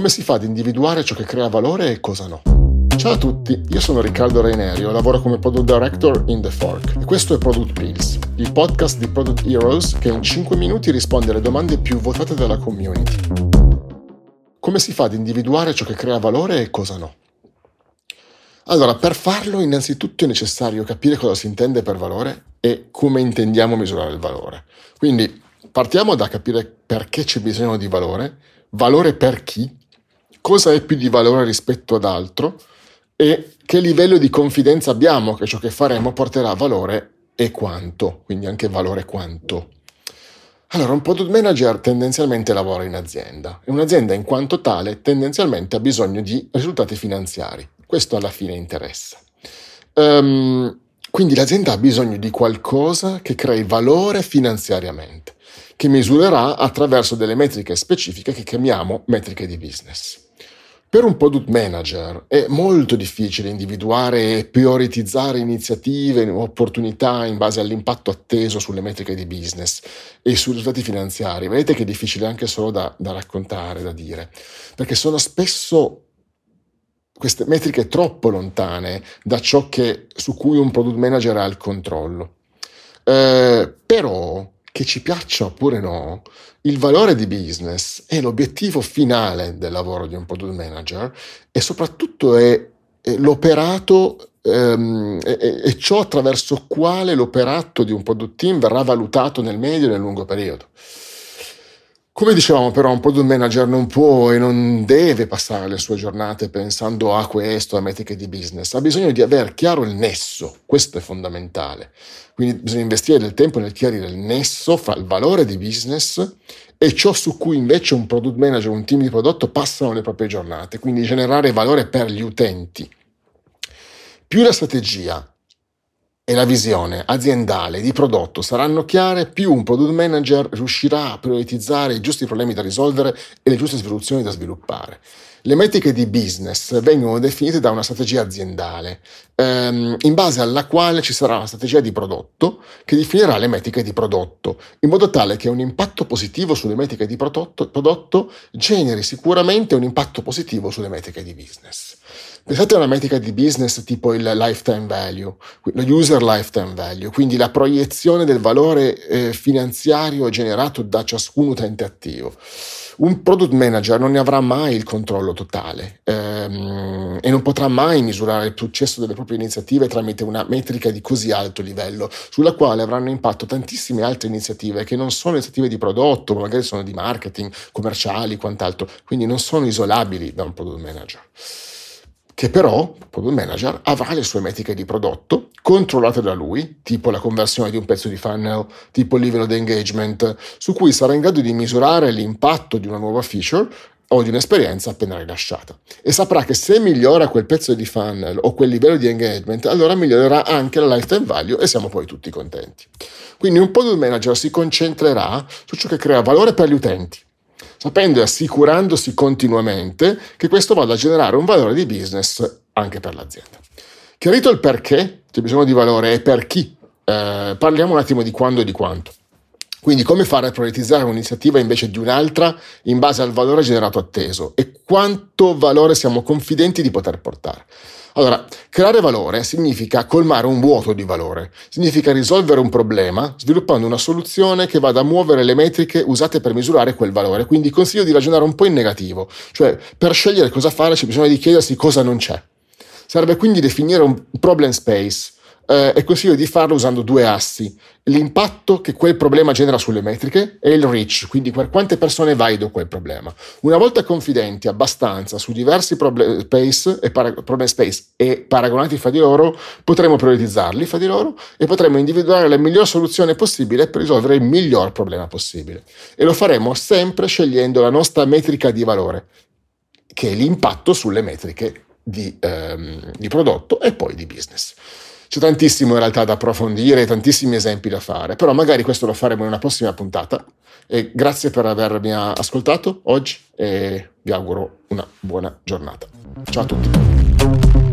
Come si fa ad individuare ciò che crea valore e cosa no? Ciao a tutti, io sono Riccardo Reinerio, lavoro come Product Director in The Fork e questo è Product Pills, il podcast di Product Heroes che in 5 minuti risponde alle domande più votate dalla community. Come si fa ad individuare ciò che crea valore e cosa no? Allora, per farlo innanzitutto è necessario capire cosa si intende per valore e come intendiamo misurare il valore. Quindi partiamo da capire perché c'è bisogno di valore, valore per chi, cosa è più di valore rispetto ad altro e che livello di confidenza abbiamo che ciò che faremo porterà valore e quanto, quindi anche valore quanto. Allora, un product manager tendenzialmente lavora in azienda e un'azienda in quanto tale tendenzialmente ha bisogno di risultati finanziari. Questo alla fine interessa. Um, quindi l'azienda ha bisogno di qualcosa che crei valore finanziariamente, che misurerà attraverso delle metriche specifiche che chiamiamo metriche di business. Per un product manager è molto difficile individuare e prioritizzare iniziative e opportunità in base all'impatto atteso sulle metriche di business e sui risultati finanziari. Vedete che è difficile anche solo da, da raccontare, da dire, perché sono spesso queste metriche troppo lontane da ciò che, su cui un product manager ha il controllo. Eh, però che ci piaccia oppure no, il valore di business è l'obiettivo finale del lavoro di un product manager e soprattutto è, è l'operato ehm, è, è, ciò attraverso quale l'operato di un product team verrà valutato nel medio e nel lungo periodo. Come dicevamo però, un product manager non può e non deve passare le sue giornate pensando a questo, a metriche di business, ha bisogno di avere chiaro il nesso, questo è fondamentale. Quindi bisogna investire del tempo nel chiarire il nesso fra il valore di business e ciò su cui invece un product manager, un team di prodotto passano le proprie giornate, quindi generare valore per gli utenti. Più la strategia e la visione aziendale di prodotto saranno chiare, più un product manager riuscirà a prioritizzare i giusti problemi da risolvere e le giuste soluzioni da sviluppare. Le metriche di business vengono definite da una strategia aziendale, ehm, in base alla quale ci sarà una strategia di prodotto che definirà le metriche di prodotto, in modo tale che un impatto positivo sulle metriche di prodotto, prodotto generi sicuramente un impatto positivo sulle metriche di business. Pensate a una metrica di business tipo il lifetime value, lo user lifetime value, quindi la proiezione del valore eh, finanziario generato da ciascun utente attivo. Un product manager non ne avrà mai il controllo totale ehm, e non potrà mai misurare il successo delle proprie iniziative tramite una metrica di così alto livello, sulla quale avranno impatto tantissime altre iniziative che non sono iniziative di prodotto, ma magari sono di marketing, commerciali, quant'altro, quindi non sono isolabili da un product manager che però, il product manager, avrà le sue metriche di prodotto controllate da lui, tipo la conversione di un pezzo di funnel, tipo il livello di engagement, su cui sarà in grado di misurare l'impatto di una nuova feature o di un'esperienza appena rilasciata. E saprà che se migliora quel pezzo di funnel o quel livello di engagement, allora migliorerà anche la lifetime value e siamo poi tutti contenti. Quindi un product manager si concentrerà su ciò che crea valore per gli utenti, sapendo e assicurandosi continuamente che questo vada a generare un valore di business anche per l'azienda. Chiarito il perché c'è bisogno di valore e per chi, eh, parliamo un attimo di quando e di quanto. Quindi come fare a prioritizzare un'iniziativa invece di un'altra in base al valore generato atteso e quanto valore siamo confidenti di poter portare. Allora, creare valore significa colmare un vuoto di valore, significa risolvere un problema sviluppando una soluzione che vada a muovere le metriche usate per misurare quel valore. Quindi consiglio di ragionare un po' in negativo, cioè per scegliere cosa fare c'è bisogno di chiedersi cosa non c'è. Serve quindi definire un problem space, eh, e consiglio di farlo usando due assi, l'impatto che quel problema genera sulle metriche e il reach, quindi per quante persone valido quel problema. Una volta confidenti abbastanza su diversi problem space e, para- problem space e paragonati fra di loro, potremo prioritizzarli fra di loro e potremo individuare la miglior soluzione possibile per risolvere il miglior problema possibile. E lo faremo sempre scegliendo la nostra metrica di valore, che è l'impatto sulle metriche di, ehm, di prodotto e poi di business. C'è tantissimo in realtà da approfondire, tantissimi esempi da fare, però magari questo lo faremo in una prossima puntata. E grazie per avermi ascoltato oggi e vi auguro una buona giornata. Ciao a tutti.